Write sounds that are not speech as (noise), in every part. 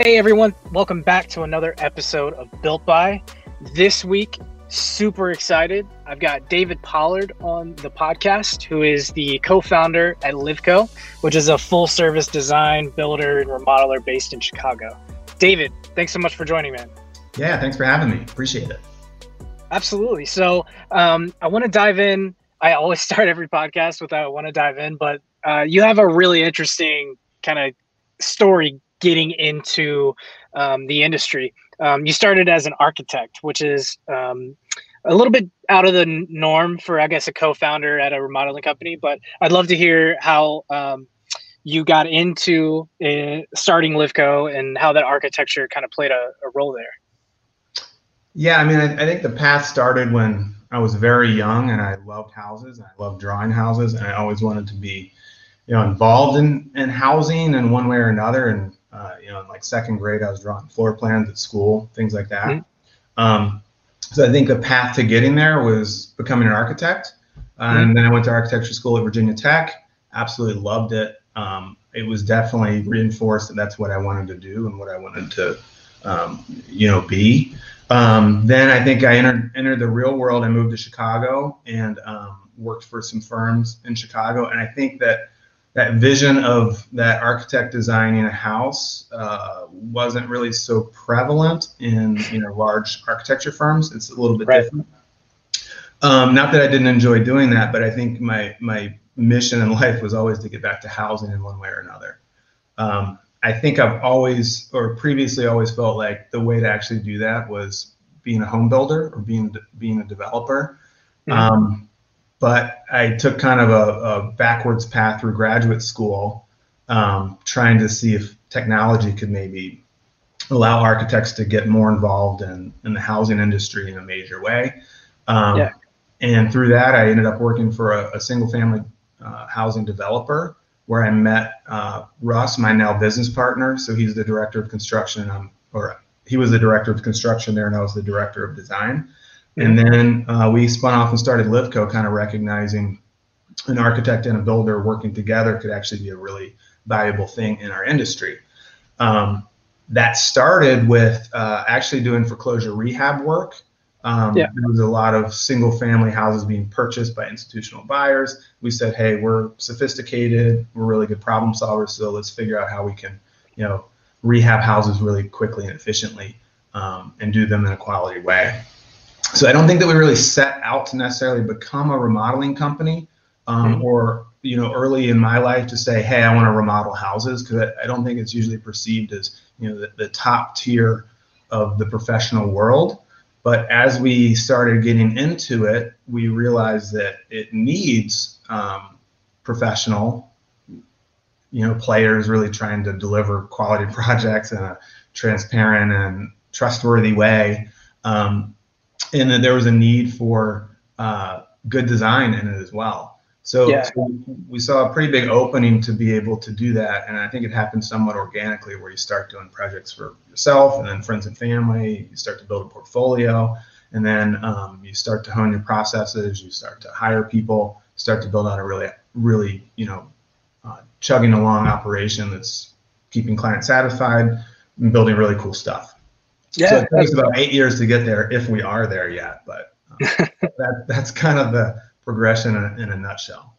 Hey everyone, welcome back to another episode of Built By. This week, super excited. I've got David Pollard on the podcast, who is the co founder at Livco, which is a full service design, builder, and remodeler based in Chicago. David, thanks so much for joining, man. Yeah, thanks for having me. Appreciate it. Absolutely. So um, I want to dive in. I always (laughs) start every podcast with I want to dive in, but uh, you have a really interesting kind of story getting into um, the industry. Um, you started as an architect, which is um, a little bit out of the norm for, I guess, a co-founder at a remodeling company. But I'd love to hear how um, you got into uh, starting Livco and how that architecture kind of played a, a role there. Yeah, I mean, I, I, think the path started when I was very young and I loved houses and I loved drawing houses and I always wanted to be, you know, involved in, in housing in one way or another. And uh, you know, in like second grade, I was drawing floor plans at school, things like that. Mm-hmm. Um, so I think the path to getting there was becoming an architect. Mm-hmm. And then I went to architecture school at Virginia Tech. Absolutely loved it. Um, it was definitely reinforced that that's what I wanted to do and what I wanted to, um, you know, be. Um, then I think I entered entered the real world. I moved to Chicago and um, worked for some firms in Chicago. And I think that that vision of that architect designing a house uh, wasn't really so prevalent in you know large architecture firms. It's a little bit right. different. Um, not that I didn't enjoy doing that, but I think my my mission in (laughs) life was always to get back to housing in one way or another. Um, I think I've always or previously always felt like the way to actually do that was being a home builder or being being a developer. Mm-hmm. Um, but I took kind of a, a backwards path through graduate school, um, trying to see if technology could maybe allow architects to get more involved in, in the housing industry in a major way. Um, yeah. And through that, I ended up working for a, a single family uh, housing developer where I met uh, Russ, my now business partner. So he's the director of construction, um, or he was the director of construction there, and I was the director of design. And then uh, we spun off and started Livco, kind of recognizing an architect and a builder working together could actually be a really valuable thing in our industry. Um, that started with uh, actually doing foreclosure rehab work. Um, yeah. There was a lot of single family houses being purchased by institutional buyers. We said, hey, we're sophisticated, we're really good problem solvers, so let's figure out how we can, you know, rehab houses really quickly and efficiently um, and do them in a quality way so I don't think that we really set out to necessarily become a remodeling company, um, mm-hmm. or you know, early in my life to say, hey, I want to remodel houses, because I, I, don't think it's usually perceived as you know the, the top tier of the professional world. But as we started getting into it, we realized that it needs um, professional, you know, players really trying to deliver quality (laughs) projects in a transparent and trustworthy way. Um, and that there was a need for uh, good design in it as well. So, yeah. so, we saw a pretty big opening to be able to do that, and I think it happened somewhat organically, where you start doing projects for yourself, and then friends and family. You start to build a portfolio, and then um, you start to hone your processes. You start to hire people, start to build out a really, really, you know, uh, chugging along operation that's keeping clients satisfied and building really cool stuff. Yeah, so it takes about eight years to get there if we are there yet. But uh, (laughs) that, that's kind of the progression in a, in a nutshell.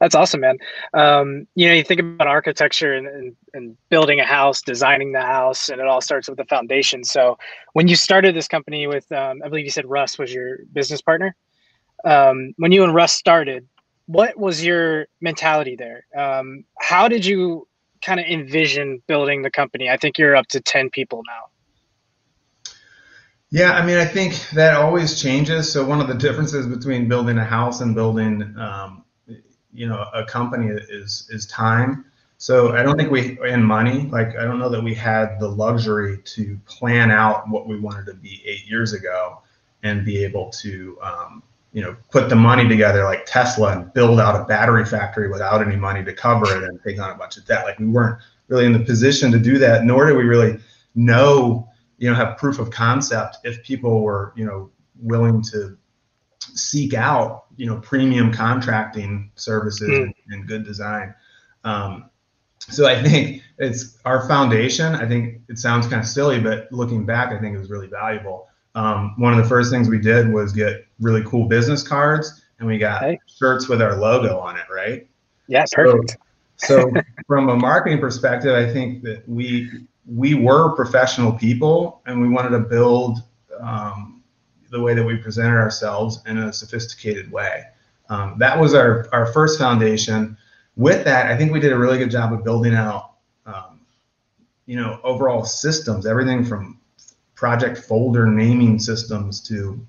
That's awesome, man. Um, you know, you think about architecture and, and, and, building a house, designing the house, and it all starts with the foundation. So, when you started this company with, um, I believe you said Russ was your business partner. Um, when you and Russ started, what was your mentality there? Um, how did you kind of envision building the company? I think you're up to 10 people now. Yeah, I mean, I think that always changes. So one of the differences between building a house and building, um, you know, a company is is time. So I don't think we in money. Like I don't know that we had the luxury to plan out what we wanted to be eight years ago and be able to, um, you know, put the money together like Tesla and build out a battery factory without any money to cover it and take on a bunch of debt. Like we weren't really in the position to do that, nor did we really know you know have proof of concept if people were you know willing to seek out you know premium contracting services mm. and, and, good design um, so I think it's our foundation. I think it sounds kind of silly, but looking back, I think it was really valuable. Um, one of the first things we did was get really cool business cards, and we got okay. shirts with our logo on it, right? Yeah, perfect. So, so (laughs) from a marketing perspective, I think that we we were professional people, and we wanted to build um, the way that we presented ourselves in a sophisticated way. Um, that was our our first foundation. With that, I think we did a really good job of building out, um, you know, overall systems, everything from project folder naming systems to,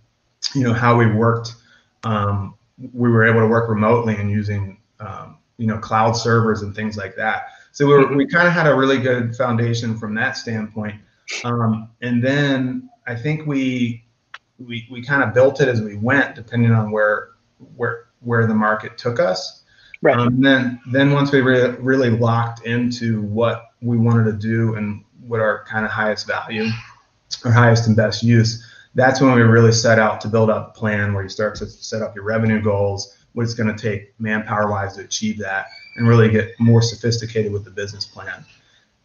you know, how we worked. Um, we were able to work remotely and using, um, you know, cloud servers and things like that. So we, were, we kind of had a really good foundation from that standpoint. Um, and then I think we we, we kind of built it as we went, depending on where where where the market took us. Right. Um, then then once we re- really locked into what we wanted to do and what our kind of highest value or highest and best use, that's when we really set out to build out the plan where you start to set up your revenue goals, what it's going to take manpower wise to achieve that, and really get more sophisticated with the business plan.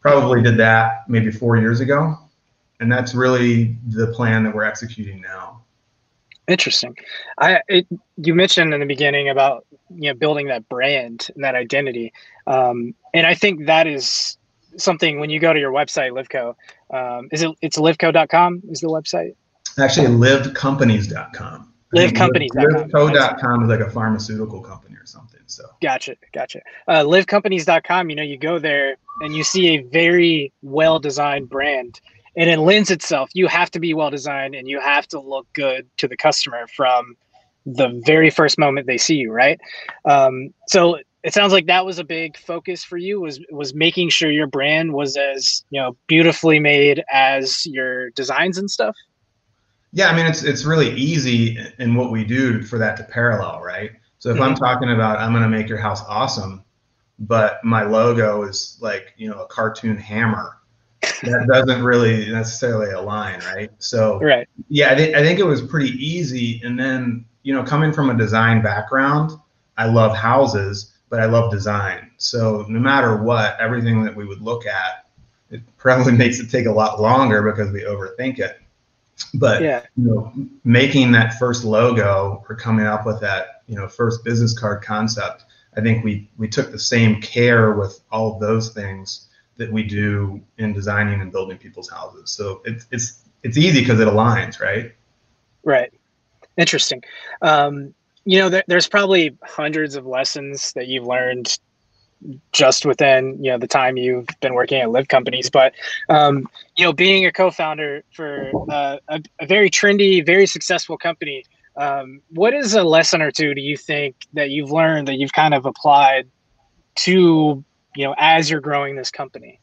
Probably did that maybe four years ago and that's really the plan that we're executing now. Interesting. I it, you mentioned in the beginning about you know building that brand and that identity, um, and I think that is something when you go to your website, Livco. Um, is it it's livco.com is the website? Actually, livcompanies.com. Livcompanies.com. Livco.com is like a pharmaceutical company or something. So gotcha, gotcha. Uh, livcompanies.com. You know, you go there and you see a very well designed brand and it lends itself you have to be well designed and you have to look good to the customer from the very first moment they see you right um, so it sounds like that was a big focus for you was was making sure your brand was as you know beautifully made as your designs and stuff yeah i mean it's it's really easy in what we do for that to parallel right so if mm-hmm. i'm talking about i'm going to make your house awesome but my logo is like you know a cartoon hammer that doesn't really necessarily align, right? So, right. Yeah, I think I think it was pretty easy. And then, you know, coming from a design background, I love houses, but I love design. So no matter what, everything that we would look at, it probably (laughs) makes it take a lot longer because we overthink it. But yeah. you know, making that first logo or coming up with that, you know, first business card concept, I think we we took the same care with all of those things that we do in designing and building people's houses. So it's it's it's easy because it aligns, right? Right. Interesting. Um, you know, there, there's probably hundreds of lessons that you've learned just within you know the time you've been working at Liv Companies but um, you know being a co-founder for uh, a, a, very trendy very successful company um, what is a lesson or two do you think that you've learned that you've kind of applied to you know, as you're growing this company?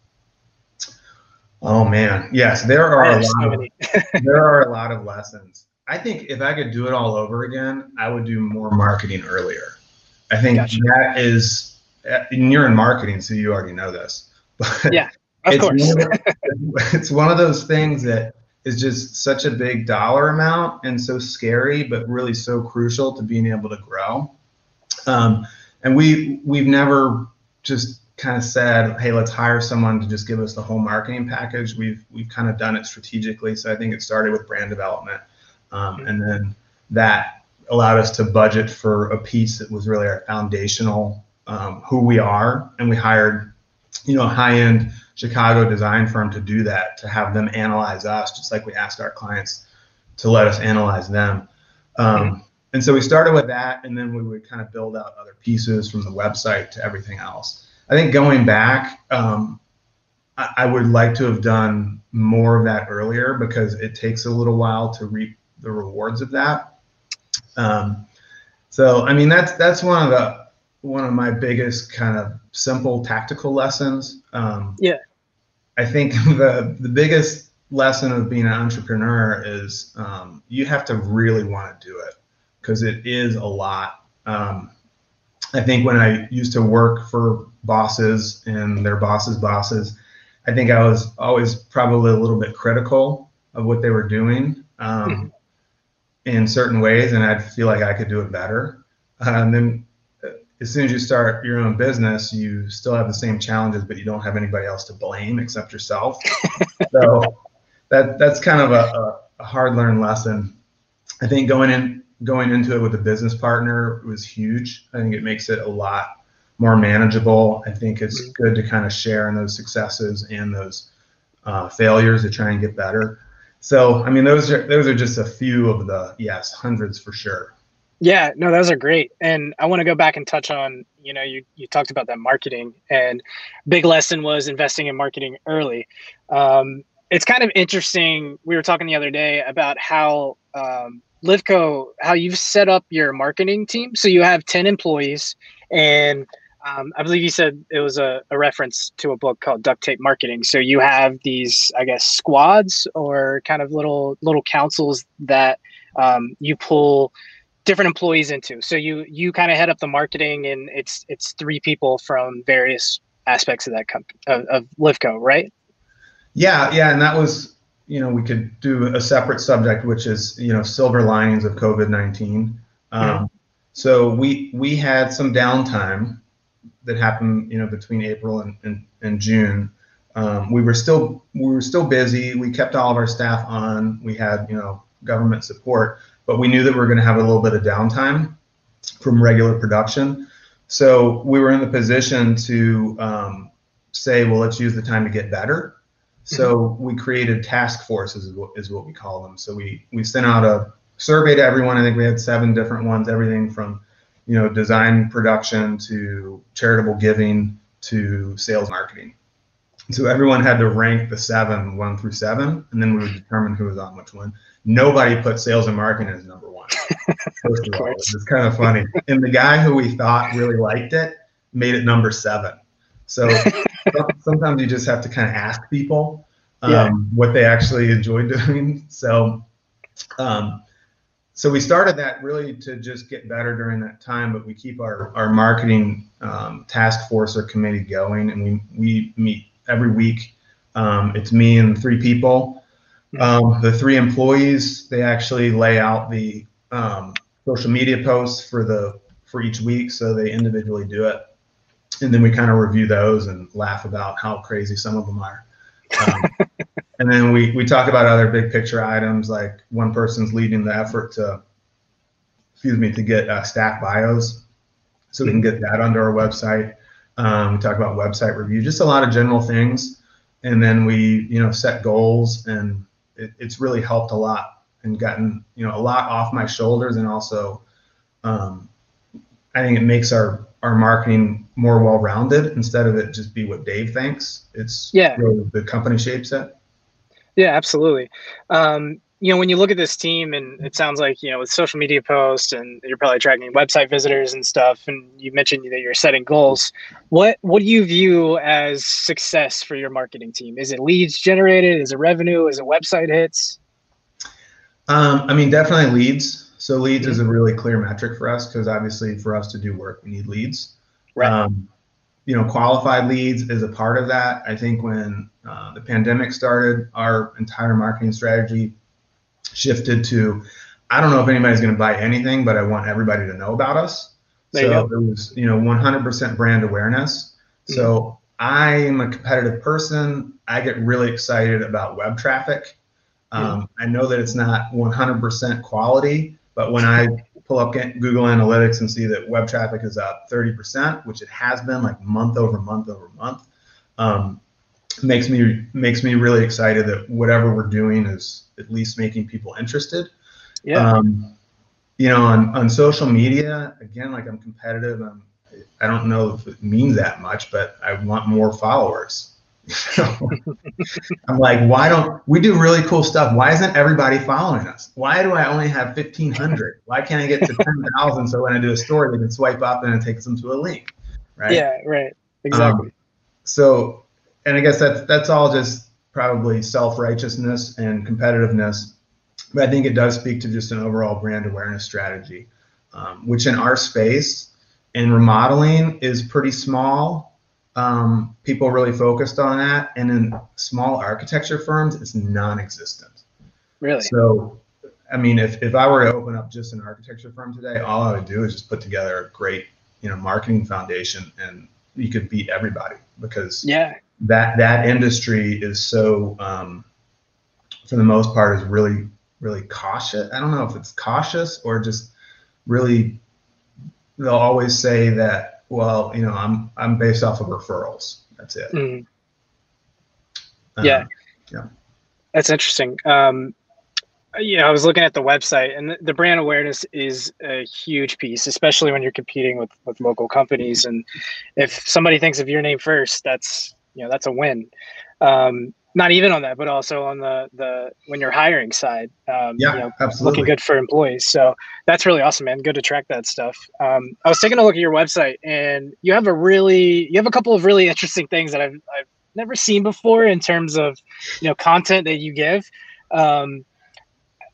Oh man, yes, there are a lot. Of, (laughs) there are a lot of lessons. I think if I could do it all over again, I would do more marketing earlier. I think gotcha. that is, and you're in marketing, so you already know this. (laughs) But yeah, of it's course. One of, (laughs) it's one of those things that is just such a big dollar amount and so scary, but really so crucial to being able to grow. Um, and we we've never just kind of said, hey, let's hire someone to just give us the whole marketing package. We've we've kind of done it strategically. So I think it started with brand development, um, and then that allowed us to budget for a piece that was really our foundational um, who we are, and we hired, you know, a high-end Chicago design firm to do that, to have them analyze us, just like we asked our clients to let us analyze them. Um, and so we started with that, and then we would kind of build out other pieces from the website to everything else. I think going back, um, I, I, would like to have done more of that earlier because it takes a little while to reap the rewards of that. Um, so I mean that's that's one of the one of my biggest kind of simple tactical lessons. Um, yeah. I think (laughs) the the biggest lesson of being an entrepreneur is um, you have to really want to do it because it is a lot. Um, I think when I used to work for bosses and their bosses' bosses, I think I was always probably a little bit critical of what they were doing um, mm-hmm. in certain ways, and I'd feel like I could do it better. Uh, and then as soon as you start your own business, you still have the same challenges, but you don't have anybody else to blame except yourself. (laughs) so that that's kind of a, a hard learned lesson. I think going in going into it with a business partner was huge. I think it makes it a lot more manageable. I think it's good to kind of share in those successes and those uh, failures to try and get better. So, I mean, those are those are just a few of the yes, hundreds for sure. Yeah, no, those are great. And I want to go back and touch on, you know, you, you talked about that marketing and big lesson was investing in marketing early. Um, it's kind of interesting. We were talking the other day about how um, Livco, how you've set up your marketing team. So you have 10 employees and um, I believe you said it was a, a, reference to a book called Duct Tape Marketing. So you have these, I guess, squads or kind of little little councils that um, you pull different employees into. So you you kind of head up the marketing, and it's it's three people from various aspects of that company of, of Livco, right? Yeah, yeah, and that was you know we could do a separate subject, which is you know silver linings of COVID nineteen. Um, mm-hmm. So we we had some downtime that happened, you know, between April and, and, and June. Um, we were still we were still busy. We kept all of our staff on. We had you know government support, but we knew that we were going to have a little bit of downtime from regular production. So we were in the position to um, say, well, let's use the time to get better. So mm-hmm. we created task forces, is what, is what we call them. So we we sent out a survey to everyone. I think we had seven different ones, everything from you know, design production to charitable giving to sales marketing. So everyone had to rank the seven, one through seven, and then we would determine who was on which one. Nobody put sales and marketing as number one. (laughs) First of all, it's kind of funny. And the guy who we thought really liked it made it number seven. So (laughs) sometimes you just have to kind of ask people um, yeah. what they actually enjoy (laughs) doing. So um, so we started that really to just get better during that time, but we keep our, our marketing um, task force or committee going, and we, we meet every week. Um, it's me and three people. Um, the three employees they actually lay out the um, social media posts for the for each week, so they individually do it, and then we kind of review those and laugh about how crazy some of them are. Um, (laughs) and then we we talk about other big picture items like one person's leading the effort to excuse me to get uh, staff bios so we can get that onto our website um, we talk about website review just a lot of general things and then we you know set goals and it, it's really helped a lot and gotten you know a lot off my shoulders and also um, i think it makes our our marketing more well-rounded instead of it just be what Dave thinks. It's yeah, really the company shapes it. Yeah, absolutely. Um, you know, when you look at this team, and it sounds like you know with social media posts, and you're probably tracking website visitors and stuff, and you mentioned that you're setting goals. What what do you view as success for your marketing team? Is it leads generated? Is it revenue? Is it website hits? Um, I mean, definitely leads. So leads is a really clear metric for us because obviously for us to do work, we need leads. Right. Um, you know, qualified leads is a part of that. I think when uh, the pandemic started, our entire marketing strategy shifted to, I don't know if anybody's going to buy anything, but I want everybody to know about us. There so it was, you know, 100% brand awareness. Mm-hmm. So I am a competitive person. I get really excited about web traffic. Um, I know that it's not 100% quality, but when I pull up Google Analytics and see that web traffic is up 30%, which it has been like month over month over month, um, makes me makes me really excited that whatever we're doing is at least making people interested. Yeah. Um, you know, on, on social media, again, like I'm competitive. I'm, I don't know if it means that much, but I want more followers. (laughs) I'm like, why don't we do really cool stuff? Why isn't everybody following us? Why do I only have 1,500? Why can't I get to (laughs) 10,000 so when I do a story, they can swipe up and it takes them to a link, right? Yeah, right, exactly. Um, so, and I guess that's that's all just probably self righteousness and competitiveness, but I think it does speak to just an overall brand awareness strategy, um, which in our space in remodeling is pretty small um, people really focused on that. And in small architecture firms, it's non-existent. Really? So, I mean, if, if I were to open up just an architecture firm today, all I would do is just put together a great, you know marketing foundation and you could beat everybody because yeah that that industry is so um, for the most part is really really cautious i don't know if it's cautious or just really they'll always say that well you know i'm i'm based off of referrals that's it Mhm. Um, Yeah. yeah. That's interesting. Um, you know, I was looking at the website, and the, the brand awareness is a huge piece, especially when you're competing with with local companies. And if somebody thinks of your name first, that's you know that's a win. Um, not even on that, but also on the the when you're hiring side. Um, yeah you know, absolutely looking good for employees. So that's really awesome, man. Good to track that stuff. Um, I was taking a look at your website, and you have a really, you have a couple of really interesting things that I've I've never seen before in terms of, you know, content that you give. Um,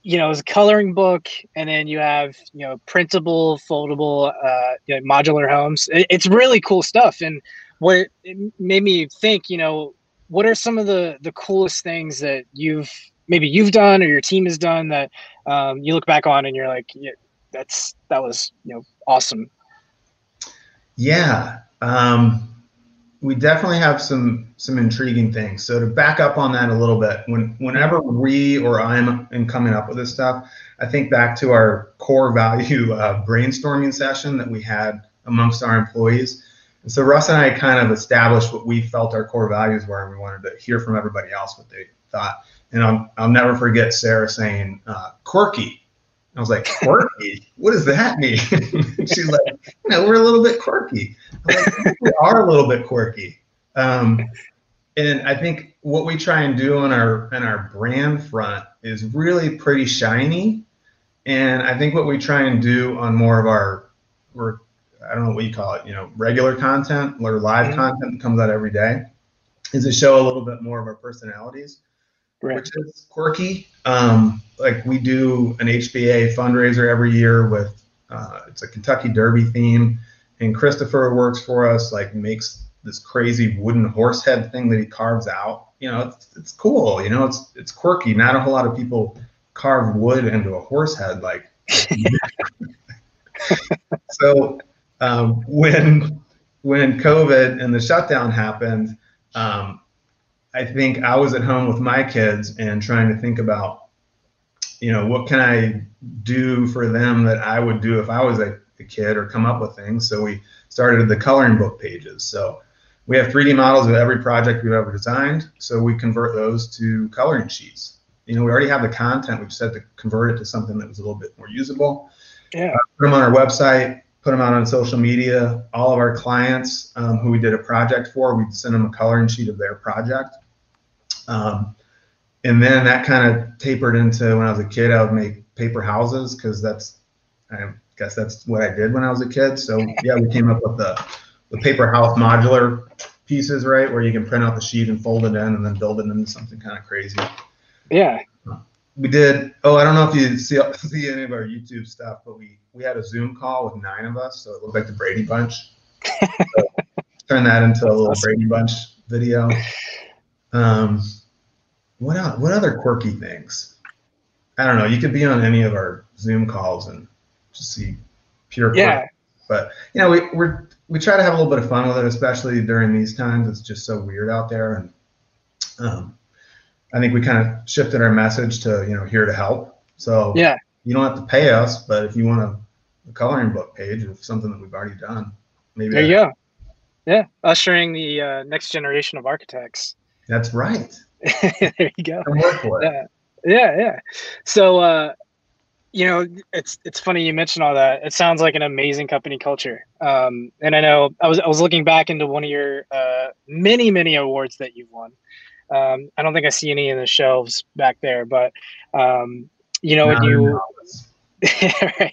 you know, it's a coloring book, and then you have you know printable, foldable, uh, you know, modular homes. It, it's really cool stuff, and what it made me think, you know, what are some of the the coolest things that you've maybe you've done or your team has done that um, you look back on and you're like, yeah, that's that was you know awesome. Yeah, um, we definitely have some some intriguing things. So to back up on that a little bit, when whenever we or I'm am coming up with this stuff, I think back to our core value uh, brainstorming session that we had amongst our employees. And so Russ and I kind of established what we felt our core values were, and we wanted to hear from everybody else what they thought. And I'll, I'll never forget Sarah saying uh, quirky. I was like, quirky? (laughs) what does that mean? (laughs) She's like, you know, we're a little bit quirky. Like, we are a little bit quirky. Um, and I think what we try and do on our on our brand front is really pretty shiny. And I think what we try and do on more of our, or I don't know what you call it, you know, regular content or live Mhm. content that comes out every day, is to show a little bit more of our personalities Right. which is quirky. Um, like we do an HBA fundraiser every year with uh, it's a Kentucky Derby theme, and Christopher works for us. Like makes this crazy wooden horse head thing that he carves out. You know, it's it's cool. You know, it's it's quirky. Not a whole lot of people carve wood into a horse head like. (laughs) so um, when when COVID and the shutdown happened. Um, I think I was at home with my kids and trying to think about, you know, what can I do for them that I would do if I was a, a kid or come up with things. So we started the coloring book pages. So we have 3D models of every project we've ever designed. So we convert those to coloring sheets. You know, we already have the content. We just had to convert it to something that was a little bit more usable Yeah. put them on our website, put them out on social media. All of our clients um, who we did a project for, we'd send them a coloring sheet of their project. Um, and then that kind of tapered into when I was a kid, I would make paper houses because that's, I guess that's what I did when I was a kid. So yeah, we came up with the, the paper house modular pieces, right, where you can print out the sheet and fold it in and then build it into something kind of crazy Yeah. We did oh i don't know if you see, (laughs) see any of our youtube stuff but we we had a zoom call with nine of us so it looked like the brady bunch so, (laughs) turn that into a little awesome. brady bunch video um what else, what other quirky things i don't know you could be on any of our zoom calls and just see pure quirk. Yeah. but you know we we're we try to have a little bit of fun with it especially during these times it's just so weird out there and um I think we kind of shifted our message to, you know, here to help. So Yeah. you don't have to pay us, but if you want a, a coloring book page of something that we've already done, maybe There you go. Yeah. Ushering the uh, next generation of architects. that's right. (laughs) there you go. I work for it. Yeah. Yeah. Yeah. So, uh, you know, it's it's funny you mentioned all that. It sounds like an amazing company culture. Um, and I know I was I was looking back into one of your uh, many many awards that you've won. Um, I don't think I see any in the shelves back there, but um, you know, when you (laughs) right,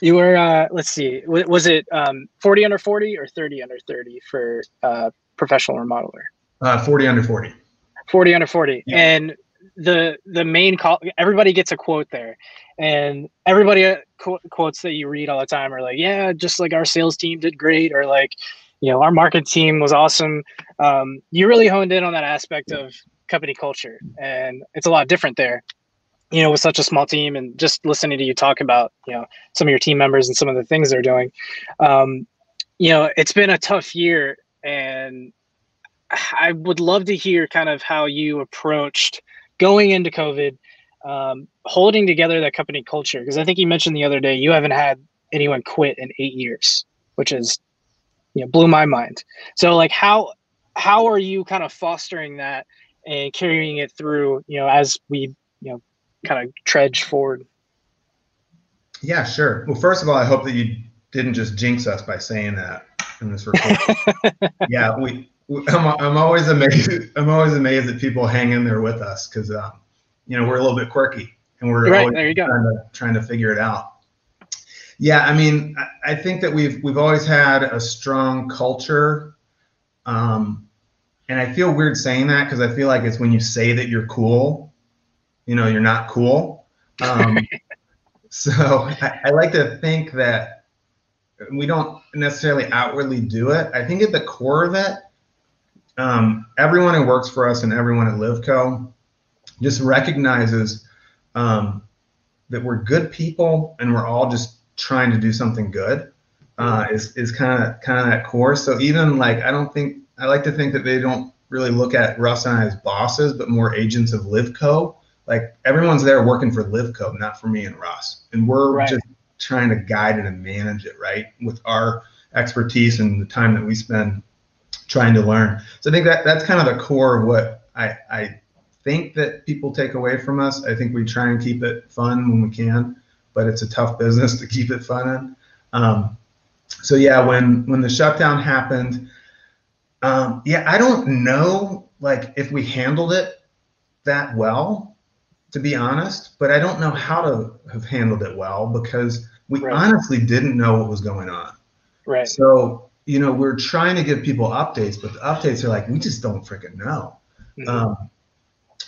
you were uh, let's see, was it um, forty under forty or thirty under thirty for uh, professional remodeler? Uh, 40 under 40. 40 under 40 Yeah. and the the main call everybody gets a quote there and everybody uh, qu- quotes that you read all the time are like yeah just like our sales team did great or like you know our market team was awesome um, you really honed in on that aspect of company culture and it's a lot different there you know with such a small team and just listening to you talk about you know some of your team members and some of the things they're doing um, you know, it's been a tough year, and I would love to hear kind of how you approached going into COVID, um, holding together that company culture. Because I think you mentioned the other day you haven't had anyone quit in eight years, which is, you know, blew my mind. So like, how how are you kind of fostering that and carrying it through? You know, as we you know kind of trudge forward. Yeah, sure. Well, first of all, I hope that you didn't just jinx us by saying that in this recording. (laughs) yeah, we. I'm, I'm always amazed. I'm always amazed that people hang in there with us because, um, you know, we're a little bit quirky and we're right, there you go. trying to trying to figure it out. Yeah, I mean, I, I think that we've we've always had a strong culture, um, and I feel weird saying that because I feel like it's when you say that you're cool, you know, you're not cool. Um, (laughs) so I, I like to think that we don't necessarily outwardly do it. I think at the core of it, um, everyone who works for us and everyone at Livco just recognizes um, that we're good people and we're all just trying to do something good. Uh, is is kind of kind of that core. So even like I don't think I like to think that they don't really look at Russ and I as bosses, but more agents of Livco. Like everyone's there working for Livco, not for me and Russ, and we're right. just trying to guide it and manage it right with our expertise and the time that we spend trying to learn. So I think that that's kind of the core of what I, I think that people take away from us. I think we try and keep it fun when we can, but it's a tough business to keep it fun in. Um, so yeah, when when the shutdown happened, um, yeah, I don't know like if we handled it that well to be honest, but I don't know how to have handled it well because we right. honestly didn't know what was going on. Right. So, you know, we're trying to give people updates, but the updates are like, we just don't freaking know. Mm-hmm. Um,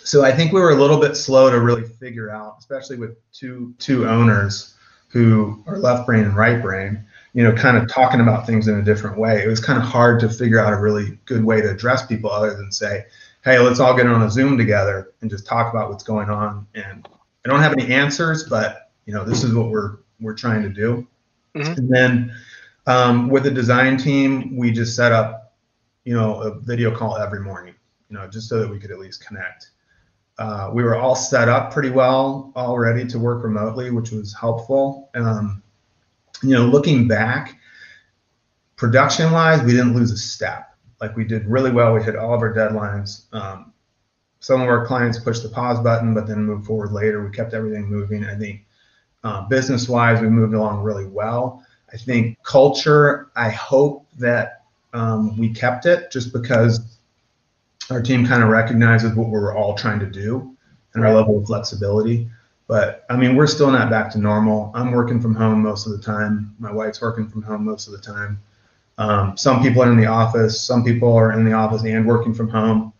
so I think we were a little bit slow to really figure out, especially with two two owners who are left brain and right brain, you know, kind of talking about things in a different way. It was kind of hard to figure out a really good way to address people other than say, hey, let's all get on a Zoom together and just talk about what's going on. And I don't have any answers, but you know, this is what we're we're trying to do. Mm-hmm. And then um, with the design team, we just set up, you know, a video call every morning, you know, just so that we could at least connect. Uh, we were all set up pretty well already to work remotely, which was helpful. Um, you know, looking back, production wise, we didn't lose a step like we did really well. We hit all of our deadlines. Um, some of our clients pushed the pause button, but then moved forward later. We kept everything moving. I think uh, business wise, we moved along really well. I think culture, I hope that um, we kept it just because our team kind of recognizes what we're all trying to do and our level of flexibility. But I mean, we're still not back to normal. I'm working from home most of the time. My wife's working from home most of the time. Um, some people are in the office, some people are in the office and working from home.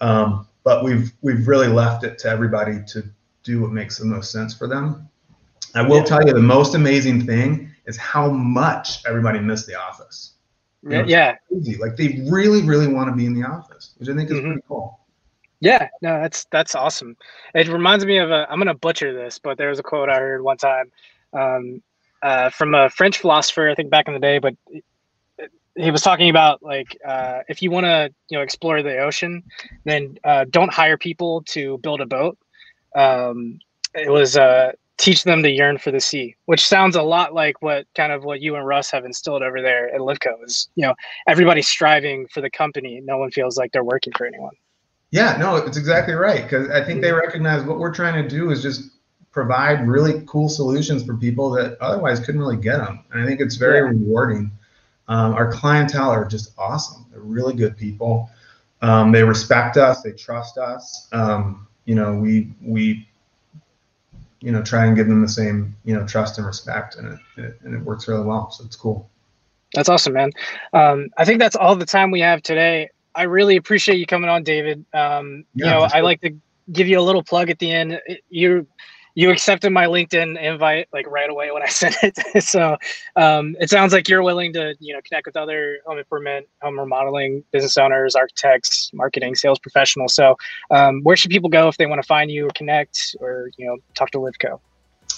Um, but we've we've really left it to everybody to do what makes the most sense for them. I will tell you the most amazing thing is how much everybody missed the office. You know, yeah, crazy. like they really, really want to be in the office, which I think is mm-hmm. pretty cool. Yeah, no, that's that's awesome. It reminds me of a. I'm gonna butcher this, but there was a quote I heard one time um, uh, from a French philosopher, I think back in the day, but he was talking about like uh, if you want to you know explore the ocean then uh, don't hire people to build a boat um, it was uh, teach them to yearn for the sea which sounds a lot like what kind of what you and russ have instilled over there at livco is you know everybody's striving for the company no one feels like they're working for anyone yeah no it's exactly right because i think they mm-hmm. recognize what we're trying to do is just provide really cool solutions for people that otherwise couldn't really get them and i think it's very yeah. rewarding um, our clientele are just awesome. They're really good people. Um, they respect us. They trust us. Um, you know, we we you know try and give them the same you know trust and respect, and it, it and it works really well. So it's cool. That's awesome, man. Um, I think that's all the time we have today. I really appreciate you coming on, David. Um, yeah, you know, I like to give you a little plug at the end. You you accepted my LinkedIn invite like right away when I (laughs) sent it. so um, it sounds like you're willing to you know connect with other home improvement, home remodeling business owners, architects, marketing, sales professionals. So um, where should people go if they want to find you or connect or you know talk to Livco?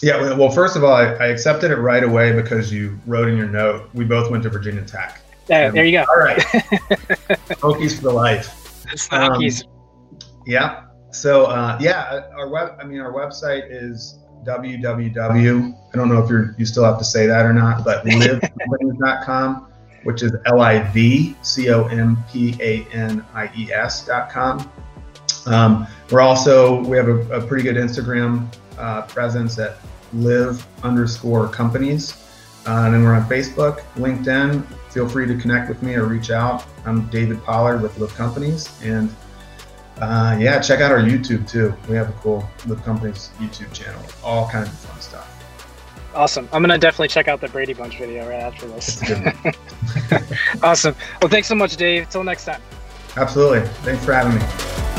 Yeah, well, first of all, I, I, accepted it right away because you wrote in your note we both went to Virginia Tech. Yeah, there you go. All right, Hokies for the life. It's the Hokies. Um, yeah. So uh, yeah, our web. I mean, our website is www. I don't know if you're you still have to say that or not, but (laughs) livcompanies.com, which is L I V C O M P A N I E S.com. Um, we're also we have a, a pretty good Instagram uh, presence at liv underscore companies. Uh, and then we're on Facebook, LinkedIn. Feel free to connect with me or reach out. I'm David Pollard with Liv Companies. And uh, yeah, check out our YouTube too. We have a cool the company's YouTube channel, all kinds of fun stuff. Awesome. I'm going to definitely check out the Brady Bunch video right after this. (laughs) awesome. Well, thanks so much, Dave. Till next time. Absolutely. Thanks for having me.